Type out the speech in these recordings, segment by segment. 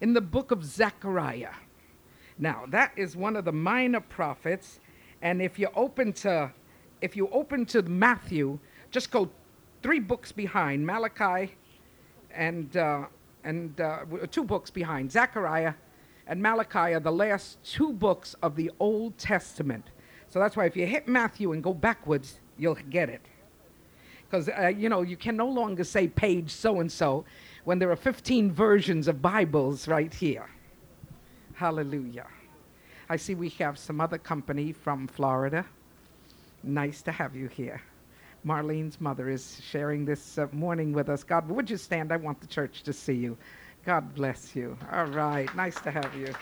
in the book of Zechariah. Now, that is one of the minor prophets, and if you open to if you open to Matthew, just go three books behind Malachi and uh, and uh, two books behind Zechariah and Malachi are the last two books of the Old Testament. So that's why if you hit Matthew and go backwards, you'll get it. Because, uh, you know, you can no longer say page so and so when there are 15 versions of Bibles right here. Hallelujah. I see we have some other company from Florida. Nice to have you here. Marlene's mother is sharing this uh, morning with us. God, would you stand? I want the church to see you. God bless you. All right. Nice to have you.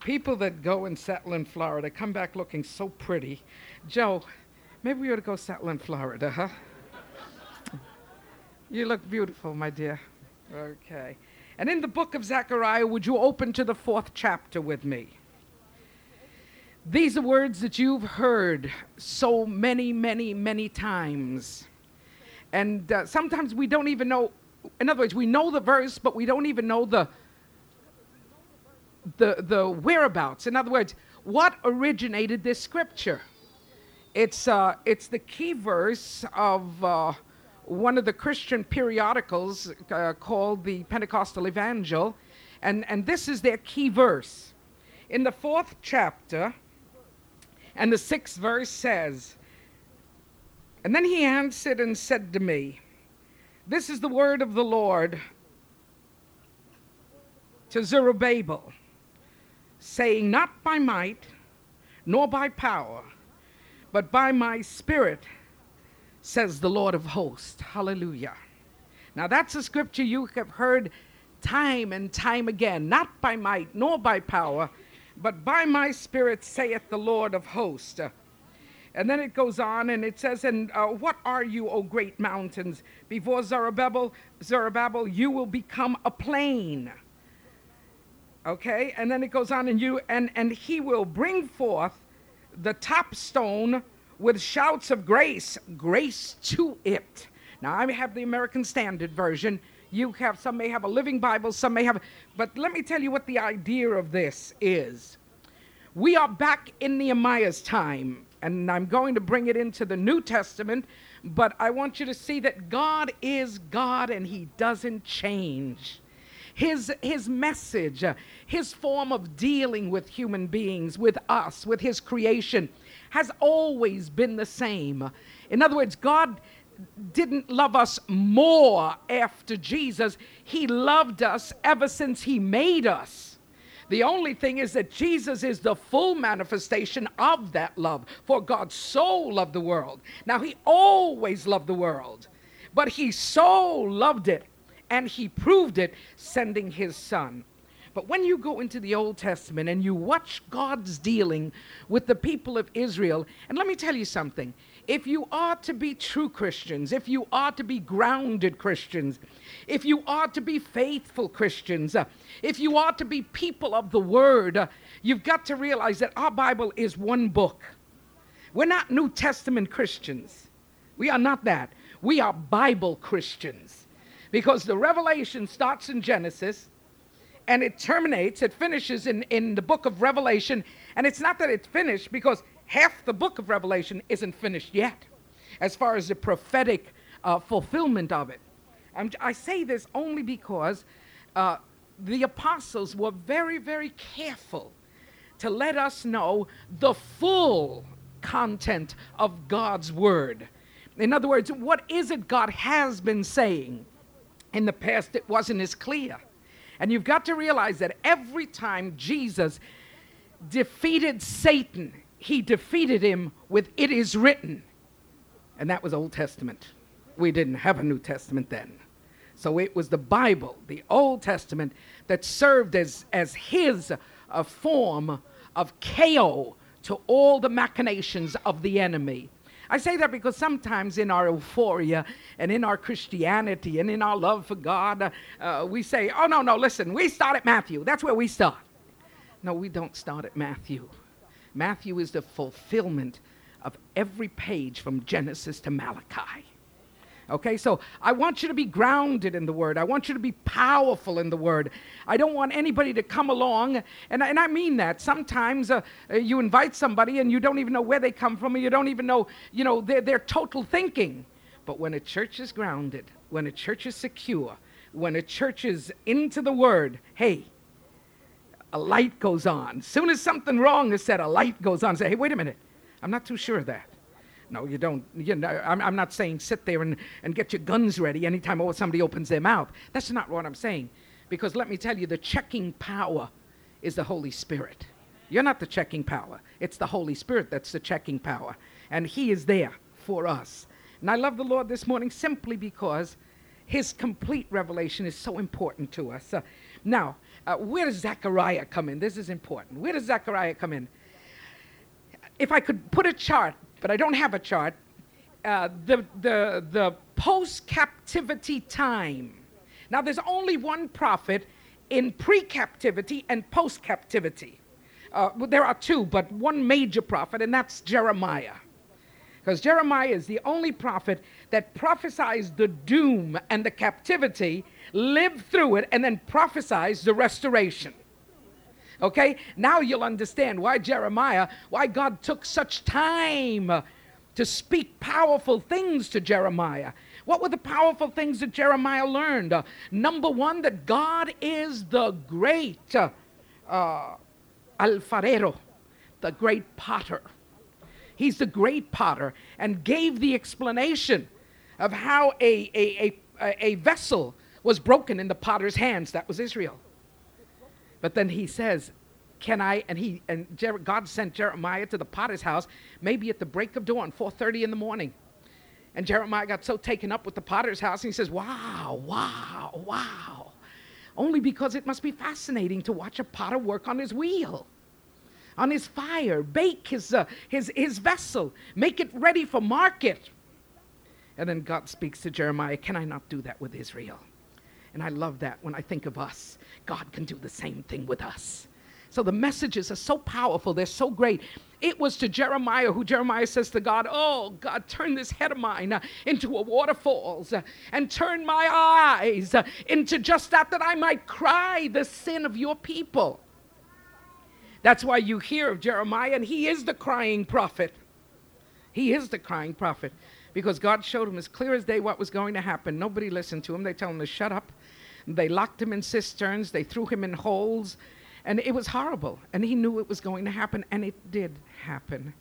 People that go and settle in Florida come back looking so pretty. Joe, maybe we ought to go settle in Florida, huh? You look beautiful, my dear. Okay. And in the book of Zechariah, would you open to the fourth chapter with me? These are words that you've heard so many, many, many times. And uh, sometimes we don't even know, in other words, we know the verse, but we don't even know the, the, the whereabouts. In other words, what originated this scripture? It's, uh, it's the key verse of uh, one of the Christian periodicals uh, called the Pentecostal Evangel, and, and this is their key verse. In the fourth chapter, and the sixth verse says, And then he answered and said to me, This is the word of the Lord to Zerubbabel, saying, Not by might, nor by power, but by my spirit, says the Lord of hosts. Hallelujah. Now that's a scripture you have heard time and time again, not by might, nor by power, but by my spirit saith the Lord of hosts. And then it goes on and it says, And uh, what are you, O great mountains? Before Zerubbabel, Zerubbabel, you will become a plain. Okay, and then it goes on, and you and and he will bring forth the top stone with shouts of grace, grace to it. Now I have the American Standard Version. You have some may have a Living Bible, some may have, but let me tell you what the idea of this is. We are back in Nehemiah's time, and I'm going to bring it into the New Testament, but I want you to see that God is God and He doesn't change. His, his message, uh, his form of dealing with human beings, with us, with his creation, has always been the same. In other words, God didn't love us more after Jesus, He loved us ever since He made us. The only thing is that Jesus is the full manifestation of that love. For God so loved the world. Now, He always loved the world, but He so loved it and He proved it sending His Son. But when you go into the Old Testament and you watch God's dealing with the people of Israel, and let me tell you something if you are to be true Christians, if you are to be grounded Christians, if you are to be faithful Christians, uh, if you are to be people of the Word, uh, you've got to realize that our Bible is one book. We're not New Testament Christians. We are not that. We are Bible Christians. Because the revelation starts in Genesis and it terminates, it finishes in, in the book of Revelation. And it's not that it's finished because half the book of Revelation isn't finished yet as far as the prophetic uh, fulfillment of it. I'm, i say this only because uh, the apostles were very, very careful to let us know the full content of God's word. In other words, what is it God has been saying? In the past, it wasn't as clear. And you've got to realize that every time Jesus defeated Satan, he defeated him with it is written. And that was Old Testament. We didn't have a New Testament then. So it was the Bible, the Old Testament, that served as, as his uh, form of KO to all the machinations of the enemy. I say that because sometimes in our euphoria and in our Christianity and in our love for God, uh, uh, we say, oh, no, no, listen, we start at Matthew. That's where we start. No, we don't start at Matthew. Matthew is the fulfillment of every page from Genesis to Malachi. Okay, so I want you to be grounded in the word. I want you to be powerful in the word. I don't want anybody to come along, and, and I mean that. Sometimes uh, uh, you invite somebody and you don't even know where they come from, or you don't even know, you know, their, their total thinking. But when a church is grounded, when a church is secure, when a church is into the word, hey, a light goes on. Soon as something wrong is said, a light goes on. Say, hey, wait a minute. I'm not too sure of that. No, you don't. You know, I'm, I'm not saying sit there and, and get your guns ready anytime oh, somebody opens their mouth. That's not what I'm saying. Because let me tell you, the checking power is the Holy Spirit. You're not the checking power, it's the Holy Spirit that's the checking power. And He is there for us. And I love the Lord this morning simply because His complete revelation is so important to us. Uh, now, uh, where does Zechariah come in? This is important. Where does Zechariah come in? If I could put a chart but I don't have a chart. Uh, the the, the post captivity time. Now, there's only one prophet in pre captivity and post captivity. Uh, there are two, but one major prophet, and that's Jeremiah. Because Jeremiah is the only prophet that prophesies the doom and the captivity, lived through it, and then prophesies the restoration. Okay? Now you'll understand why Jeremiah, why God took such time to speak powerful things to Jeremiah. What were the powerful things that Jeremiah learned? Uh, number one, that God is the great uh, uh, alfarero, the great potter. He's the great potter, and gave the explanation of how a, a, a, a vessel was broken in the potter's hands. That was Israel. But then he says, can I and he and Jer- God sent Jeremiah to the potter's house maybe at the break of dawn, 4:30 in the morning. And Jeremiah got so taken up with the potter's house and he says, "Wow, wow, wow." Only because it must be fascinating to watch a potter work on his wheel, on his fire, bake his uh, his his vessel, make it ready for market. And then God speaks to Jeremiah, "Can I not do that with Israel?" And I love that when I think of us. God can do the same thing with us. So the messages are so powerful, they're so great. It was to Jeremiah who Jeremiah says to God, Oh, God, turn this head of mine uh, into a waterfalls uh, and turn my eyes uh, into just that, that I might cry the sin of your people. That's why you hear of Jeremiah, and he is the crying prophet. He is the crying prophet because God showed him as clear as day what was going to happen. Nobody listened to him. They tell him to shut up. They locked him in cisterns. They threw him in holes. And it was horrible. And he knew it was going to happen. And it did happen.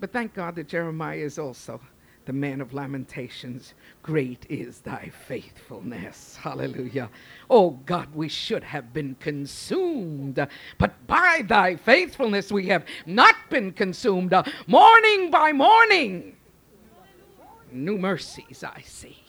But thank God that Jeremiah is also the man of lamentations. Great is thy faithfulness. Hallelujah. Oh God, we should have been consumed, but by thy faithfulness we have not been consumed. morning by morning, new mercies I see.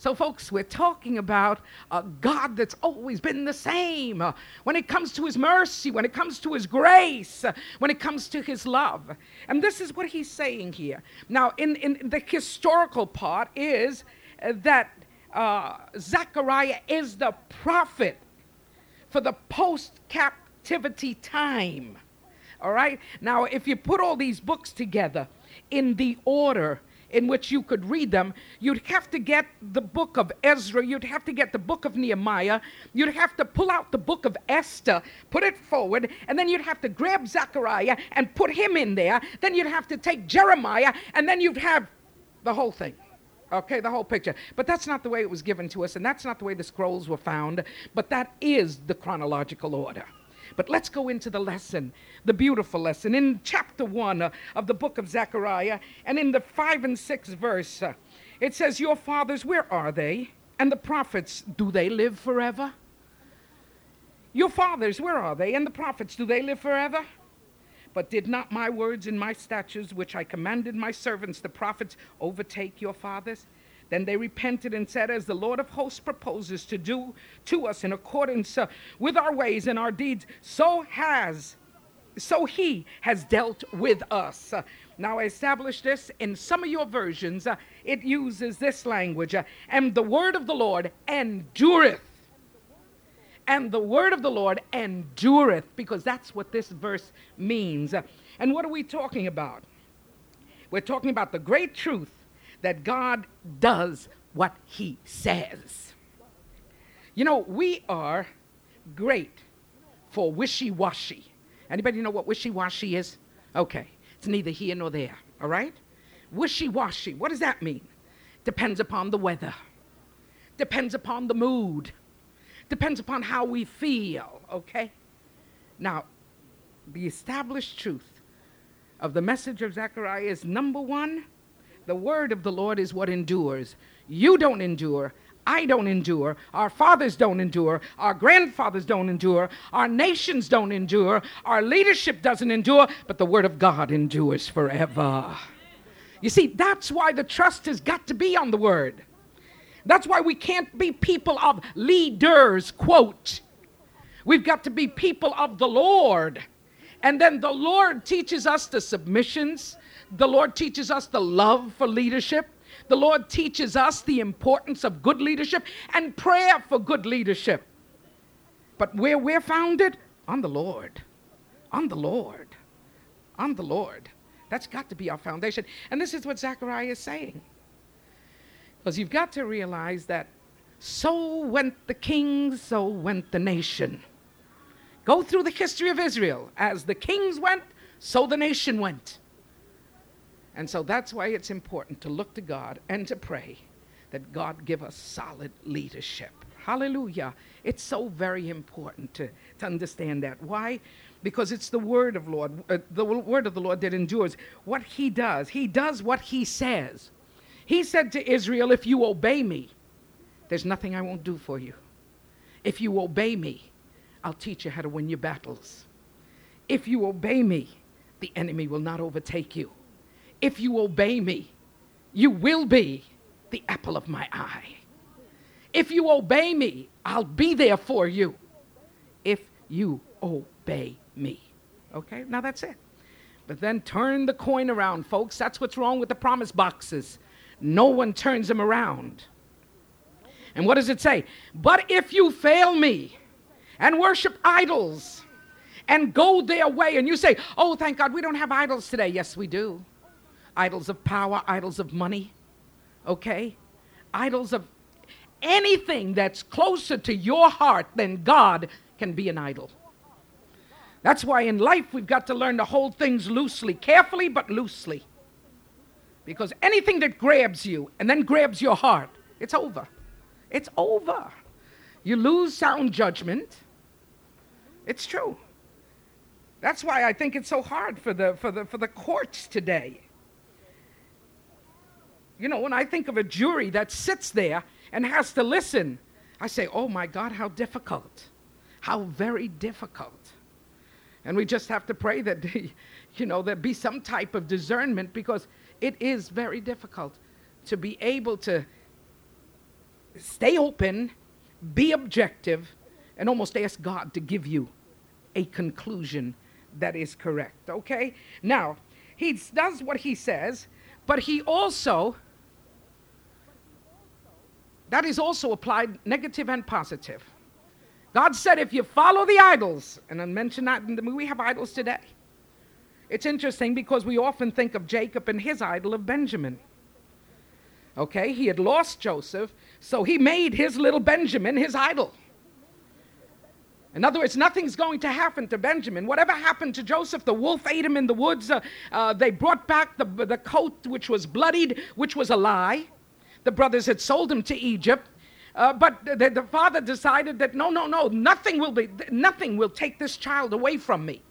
So, folks, we're talking about a God that's always been the same uh, when it comes to His mercy, when it comes to His grace, uh, when it comes to His love. And this is what He's saying here. Now, in, in the historical part is uh, that uh, Zechariah is the prophet for the post captivity time. All right? Now, if you put all these books together in the order in which you could read them, you'd have to get the book of Ezra, you'd have to get the book of Nehemiah, you'd have to pull out the book of Esther, put it forward, and then you'd have to grab Zechariah and put him in there. Then you'd have to take Jeremiah, and then you'd have the whole thing. Okay, the whole picture. But that's not the way it was given to us, and that's not the way the scrolls were found, but that is the chronological order. But let's go into the lesson, the beautiful lesson. In chapter 1 uh, of the book of Zechariah, and in the 5 and 6 verse, uh, it says, Your fathers, where are they? And the prophets, do they live forever? Your fathers, where are they? And the prophets, do they live forever? But did not my words and my statutes, which I commanded my servants, the prophets, overtake your fathers? Then they repented and said, As the Lord of hosts proposes to do to us in accordance uh, with our ways and our deeds, so has, so he has dealt with us. Uh, now I established this in some of your versions. Uh, it uses this language, uh, and the word of the Lord endureth. And the word of the Lord endureth, because that's what this verse means. And what are we talking about? We're talking about the great truth that God does what he says. You know, we are great for wishy-washy. Anybody know what wishy-washy is? Okay, it's neither here nor there, all right? Wishy-washy, what does that mean? Depends upon the weather. Depends upon the mood. Depends upon how we feel, okay? Now, the established truth of the message of Zechariah is number one, the word of the Lord is what endures. You don't endure. I don't endure. Our fathers don't endure. Our grandfathers don't endure. Our nations don't endure. Our leadership doesn't endure. But the word of God endures forever. You see, that's why the trust has got to be on the word. That's why we can't be people of leaders, quote. We've got to be people of the Lord. And then the Lord teaches us the submissions. The Lord teaches us the love for leadership. The Lord teaches us the importance of good leadership and prayer for good leadership. But where we're founded? On the Lord. On the Lord. On the Lord. That's got to be our foundation. And this is what Zechariah is saying. Because you've got to realize that so went the kings, so went the nation. Go through the history of Israel. As the kings went, so the nation went. And so that's why it's important to look to God and to pray that God give us solid leadership. Hallelujah. It's so very important to, to understand that. Why? Because it's the word of Lord, uh, the word of the Lord that endures. What he does, he does what he says. He said to Israel, if you obey me, there's nothing I won't do for you. If you obey me, I'll teach you how to win your battles. If you obey me, the enemy will not overtake you. If you obey me, you will be the apple of my eye. If you obey me, I'll be there for you. If you obey me. Okay, now that's it. But then turn the coin around, folks. That's what's wrong with the promise boxes. No one turns them around. And what does it say? But if you fail me, and worship idols and go their way. And you say, Oh, thank God we don't have idols today. Yes, we do. Idols of power, idols of money, okay? Idols of anything that's closer to your heart than God can be an idol. That's why in life we've got to learn to hold things loosely, carefully but loosely. Because anything that grabs you and then grabs your heart, it's over. It's over. You lose sound judgment it's true. That's why I think it's so hard for the, for the, for the courts today. You know, when I think of a jury that sits there and has to listen, I say, oh my God, how difficult. How very difficult. And we just have to pray that, you know, there be some type of discernment because it is very difficult to be able to stay open, be objective, and almost ask God to give you a conclusion that is correct. Okay? Now, he does what he says, but he also, that is also applied negative and positive. God said, if you follow the idols, and I mentioned that, in the movie, we have idols today. It's interesting because we often think of Jacob and his idol of Benjamin. Okay, he had lost Joseph, so he made his little Benjamin his idol. In other words, nothing's going to happen to Benjamin. Whatever happened to Joseph, the wolf ate him in the woods. Uh, uh, they brought back the, the coat, which was bloodied, which was a lie. The brothers had sold him to Egypt. Uh, but the, the, father decided that no, no, no, nothing will be, nothing will take this child away from me.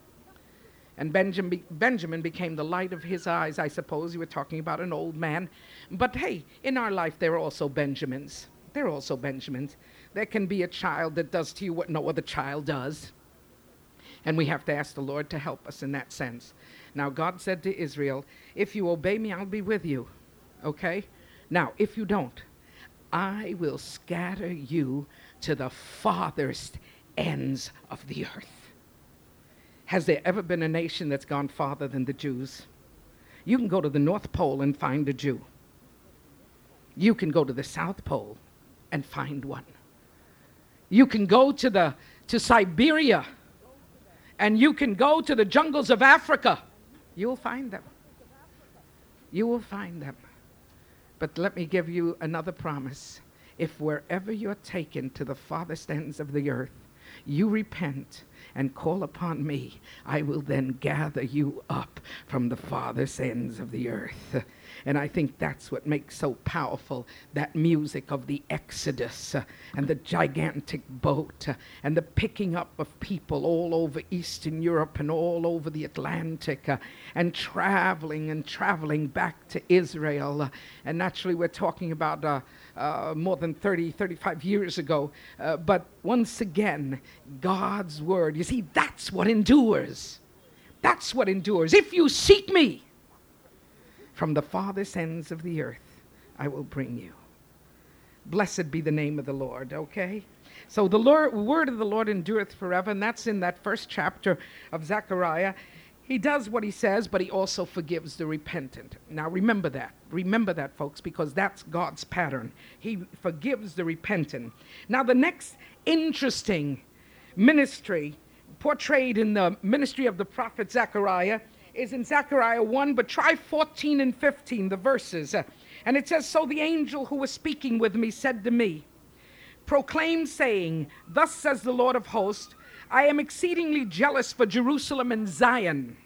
And Benjamin, Benjamin became the light of his eyes. I suppose you were talking about an old man. But hey, in our life, there are also Benjamins. There are also Benjamins. There can be a child that does to you what no other child does. And we have to ask the Lord to help us in that sense. Now, God said to Israel, If you obey me, I'll be with you. Okay? Now, if you don't, I will scatter you to the farthest ends of the earth. Has there ever been a nation that's gone farther than the Jews? You can go to the North Pole and find a Jew. You can go to the South Pole and find one. You can go to, the, to Siberia and you can go to the jungles of Africa. You will find them. You will find them. But let me give you another promise. If wherever you're taken to the farthest ends of the earth, you repent and call upon me, I will then gather you up from the farthest ends of the earth. And I think that's what makes so powerful that music of the Exodus uh, and the gigantic boat uh, and the picking up of people all over Eastern Europe and all over the Atlantic uh, and traveling and traveling back to Israel. Uh, and naturally, we're talking about uh, uh, more than 30, 35 years ago. but once again, God's word, you see, that's what endures. That's what endures. If you seek me, from the farthest ends of the earth, I will bring you. Blessed be the name of the Lord, okay? So the Lord, word of the Lord endureth forever, and that's in that first chapter of Zechariah. He does what he says, but he also forgives the repentant. Now remember that. Remember that, folks, because that's God's pattern. He forgives the repentant. Now, the next interesting ministry portrayed in the ministry of the prophet Zechariah is in Zechariah 1, but try 14 and 15, the verses. And it says, So the angel who was speaking with me said to me, Proclaim, saying, Thus says the Lord of hosts, I am exceedingly jealous for Jerusalem and Zion.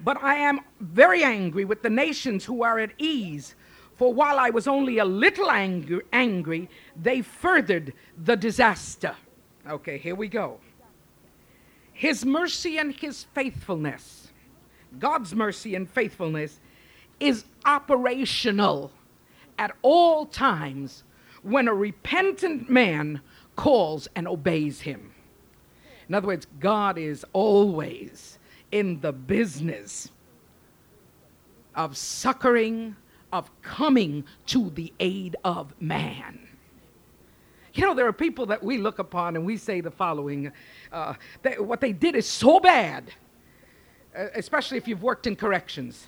But I am very angry with the nations who are at ease. For while I was only a little angry, angry they furthered the disaster. Okay, here we go. His mercy and his faithfulness God's mercy and faithfulness is operational at all times when a repentant man calls and obeys him. In other words, God is always in the business of succoring, of coming to the aid of man. You know, there are people that we look upon and we say the following uh, that what they did is so bad especially if you've worked in corrections.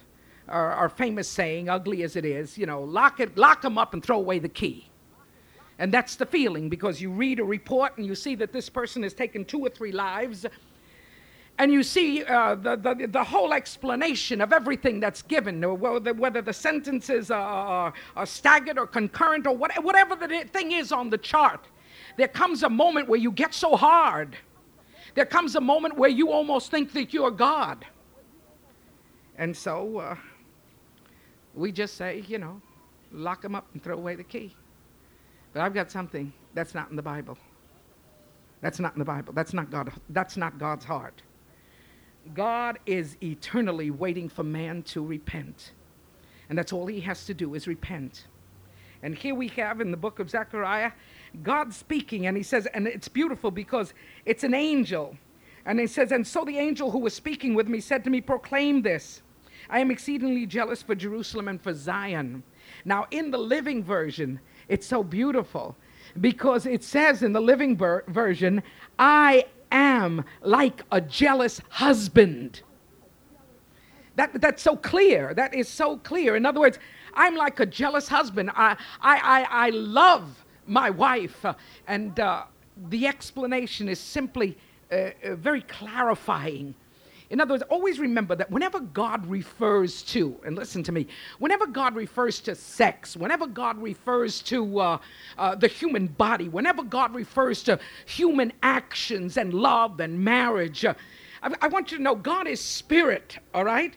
Our, our, famous saying, ugly as it is, you know, lock it, lock them up and throw away the key. And that's the feeling because you read a report and you see that this person has taken two or three lives, and you see uh, the, the, the whole explanation of everything that's given, whether, whether the sentences are, are, staggered or concurrent or what, whatever the thing is on the chart. There comes a moment where you get so hard. There comes a moment where you almost think that you're God. And so uh, we just say, you know, lock them up and throw away the key. But I've got something that's not in the Bible. That's not in the Bible. That's not God. That's not God's heart. God is eternally waiting for man to repent. And that's all he has to do is repent. And here we have in the book of Zechariah, God speaking, and he says, and it's beautiful because it's an angel. And he says, And so the angel who was speaking with me said to me, Proclaim this I am exceedingly jealous for Jerusalem and for Zion. Now, in the living version, it's so beautiful because it says in the living ver- version, I am like a jealous husband. That, that's so clear. That is so clear. In other words, I'm like a jealous husband. I, I, I, I love my wife. And uh, the explanation is simply uh, uh very clarifying in other words, always remember that whenever God refers to, and listen to me, whenever God refers to sex, whenever God refers to uh, uh, the human body, whenever God refers to human actions and love and marriage, uh, I, I want you to know God is spirit, all right?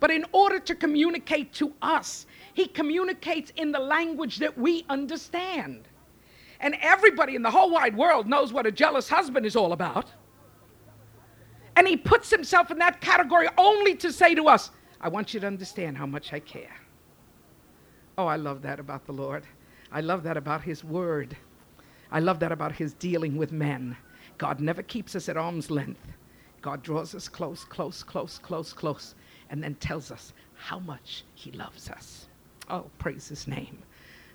But in order to communicate to us, He communicates in the language that we understand. And everybody in the whole wide world knows what a jealous husband is all about. And he puts himself in that category only to say to us, I want you to understand how much I care. Oh, I love that about the Lord. I love that about his word. I love that about his dealing with men. God never keeps us at arm's length. God draws us close, close, close, close, close, and then tells us how much he loves us. Oh, praise his name.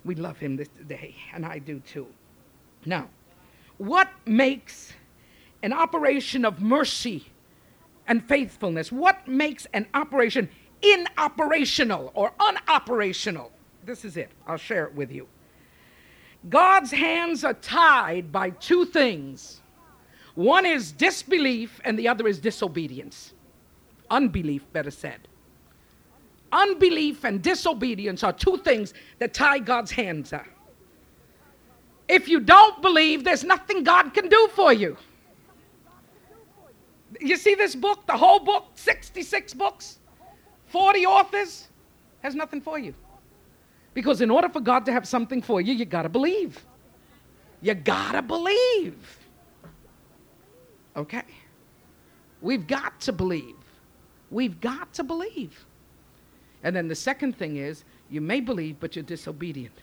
We love him this day, and I do too. Now, what makes an operation of mercy and faithfulness. What makes an operation inoperational or unoperational? This is it. I'll share it with you. God's hands are tied by two things one is disbelief, and the other is disobedience. Unbelief, better said. Unbelief and disobedience are two things that tie God's hands up. If you don't believe, there's nothing God can do for you. You see this book, the whole book, 66 books, 40 authors, has nothing for you. Because in order for God to have something for you, you got to believe. You got to believe. Okay? We've got to believe. We've got to believe. And then the second thing is you may believe, but you're disobedient.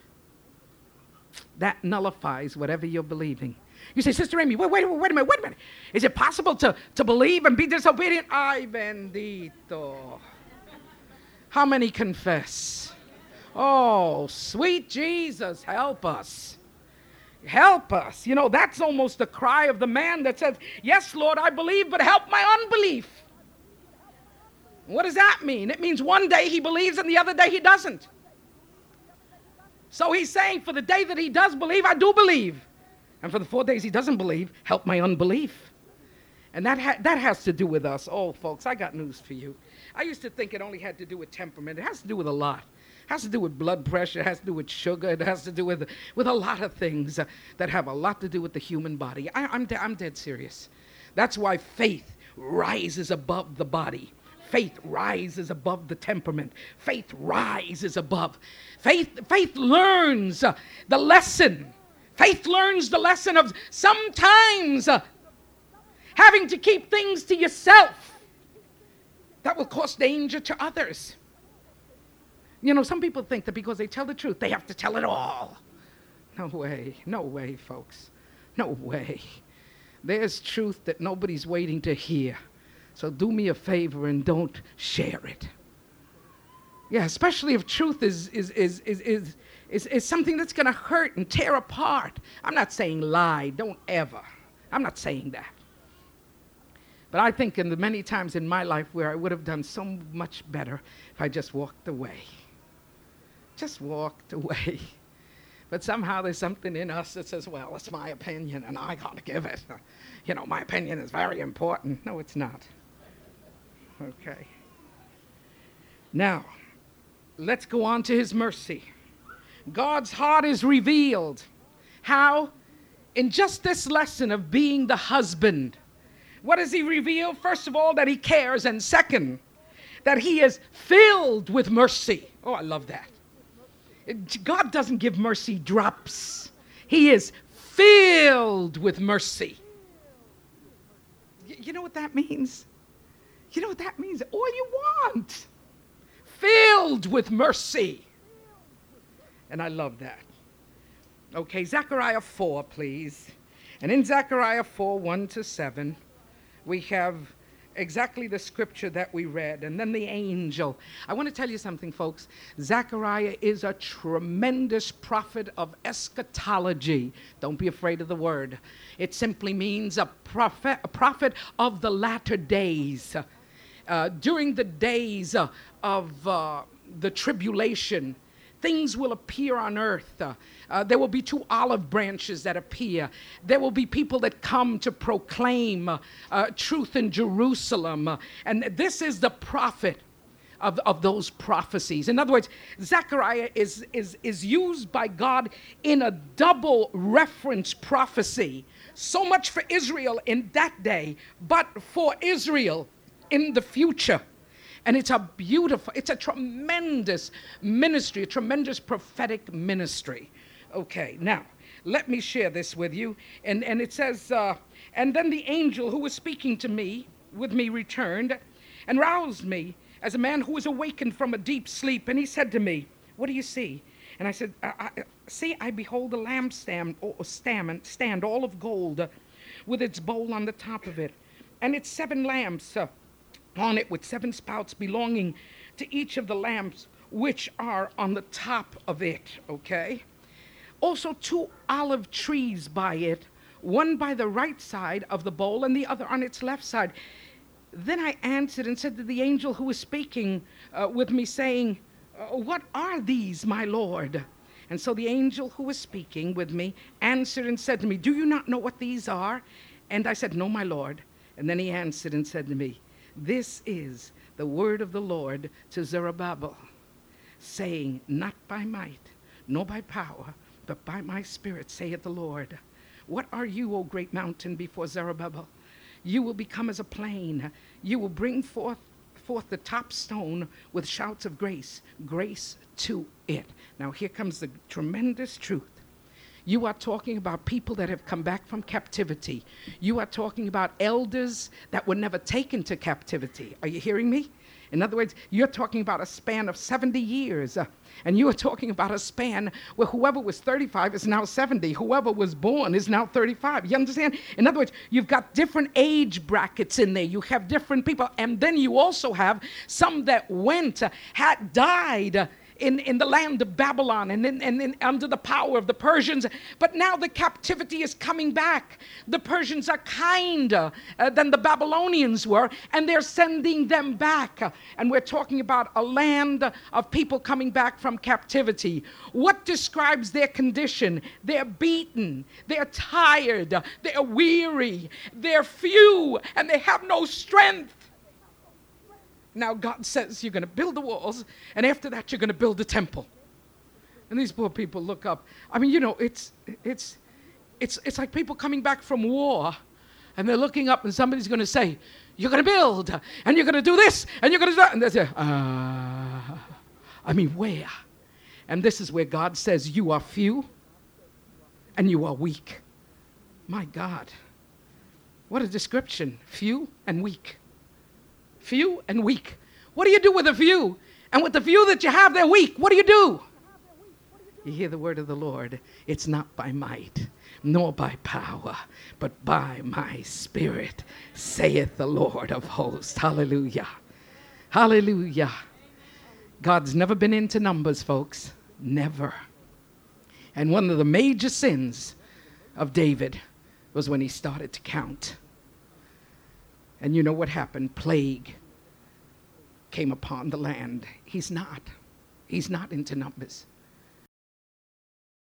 That nullifies whatever you're believing. You say, Sister Amy, wait, wait, wait a minute, wait a minute. Is it possible to, to believe and be disobedient? Ay bendito. How many confess? Oh, sweet Jesus, help us. Help us. You know, that's almost the cry of the man that says, Yes, Lord, I believe, but help my unbelief. What does that mean? It means one day he believes and the other day he doesn't. So he's saying, For the day that he does believe, I do believe. And for the four days he doesn't believe, help my unbelief. And that, ha- that has to do with us. Oh, folks, I got news for you. I used to think it only had to do with temperament. It has to do with a lot. It has to do with blood pressure. It has to do with sugar. It has to do with, with a lot of things that have a lot to do with the human body. I, I'm, de- I'm dead serious. That's why faith rises above the body. Faith rises above the temperament. Faith rises above. Faith, faith learns the lesson. Faith learns the lesson of sometimes uh, having to keep things to yourself that will cause danger to others. You know, some people think that because they tell the truth, they have to tell it all. No way, no way, folks. No way. There's truth that nobody's waiting to hear. So do me a favor and don't share it. Yeah, especially if truth is, is, is, is, is, is, is something that's going to hurt and tear apart. I'm not saying lie, don't ever. I'm not saying that. But I think in the many times in my life where I would have done so much better if I just walked away. Just walked away. But somehow there's something in us that says, well, it's my opinion and I got to give it. You know, my opinion is very important. No, it's not. Okay. Now, let's go on to his mercy. God's heart is revealed. How? In just this lesson of being the husband. What does he reveal? First of all, that he cares, and second, that he is filled with mercy. Oh, I love that. God doesn't give mercy drops, he is filled with mercy. You know what that means? You know what that means? All you want. Filled with mercy. And I love that. Okay, Zechariah 4, please. And in Zechariah 4, 1 to 7, we have exactly the scripture that we read, and then the angel. I want to tell you something, folks. Zechariah is a tremendous prophet of eschatology. Don't be afraid of the word, it simply means a prophet, a prophet of the latter days. Uh, during the days uh, of uh, the tribulation, things will appear on earth. Uh, uh, there will be two olive branches that appear. There will be people that come to proclaim uh, uh truth in Jerusalem. And this is the prophet of, of those prophecies. In other words, Zechariah is, is, is used by God in a double reference prophecy. So much for Israel in that day, but for Israel in the future. And it's a beautiful, it's a tremendous ministry, a tremendous prophetic ministry. Okay, now, let me share this with you. And, and it says, uh, And then the angel who was speaking to me, with me, returned and roused me as a man who was awakened from a deep sleep. And he said to me, What do you see? And I said, I, I, See, I behold a lampstand, stand, stand all of gold, with its bowl on the top of it, and its seven lamps uh, on it, with seven spouts belonging to each of the lamps which are on the top of it. Okay? Also, two olive trees by it, one by the right side of the bowl and the other on its left side. Then I answered and said to the angel who was speaking uh, with me, saying, uh, What are these, my Lord? And so the angel who was speaking with me answered and said to me, Do you not know what these are? And I said, No, my Lord. And then he answered and said to me, This is the word of the Lord to Zerubbabel, saying, Not by might, nor by power, but by my spirit, saith the Lord. What are you, O great mountain, before Zerubbabel? You will become as a plain. You will bring forth forth the top stone with shouts of grace, grace to it. Now, here comes the tremendous truth. You are talking about people that have come back from captivity. You are talking about elders that were never taken to captivity. Are you hearing me? In other words, you're talking about a span of 70 years. Uh, and you are talking about a span where whoever was 35 is now 70. Whoever was born is now 35. You understand? In other words, you've got different age brackets in there. You have different people. And then you also have some that went, uh, had died. Uh, in, in the land of Babylon and, in, and in, under the power of the Persians. But now the captivity is coming back. The Persians are kinder uh, than the Babylonians were, and they're sending them back. And we're talking about a land of people coming back from captivity. What describes their condition? They're beaten, they're tired, they're weary, they're few, and they have no strength. Now God says you're going to build the walls, and after that you're going to build the temple. And these poor people look up. I mean, you know, it's it's it's it's like people coming back from war, and they're looking up, and somebody's going to say, "You're going to build, and you're going to do this, and you're going to do that," and they say, "Ah." I mean, where? And this is where God says, "You are few, and you are weak." My God, what a description! Few and weak few and weak. What do you do with the few? And with the few that you have, they're weak. What do you do? You hear the word of the Lord. It's not by might, nor by power, but by my spirit, saith the Lord of hosts. Hallelujah. Hallelujah. God's never been into numbers, folks. Never. And one of the major sins of David was when he started to count. And you know what happened? Plague came upon the land. He's not. He's not into numbers.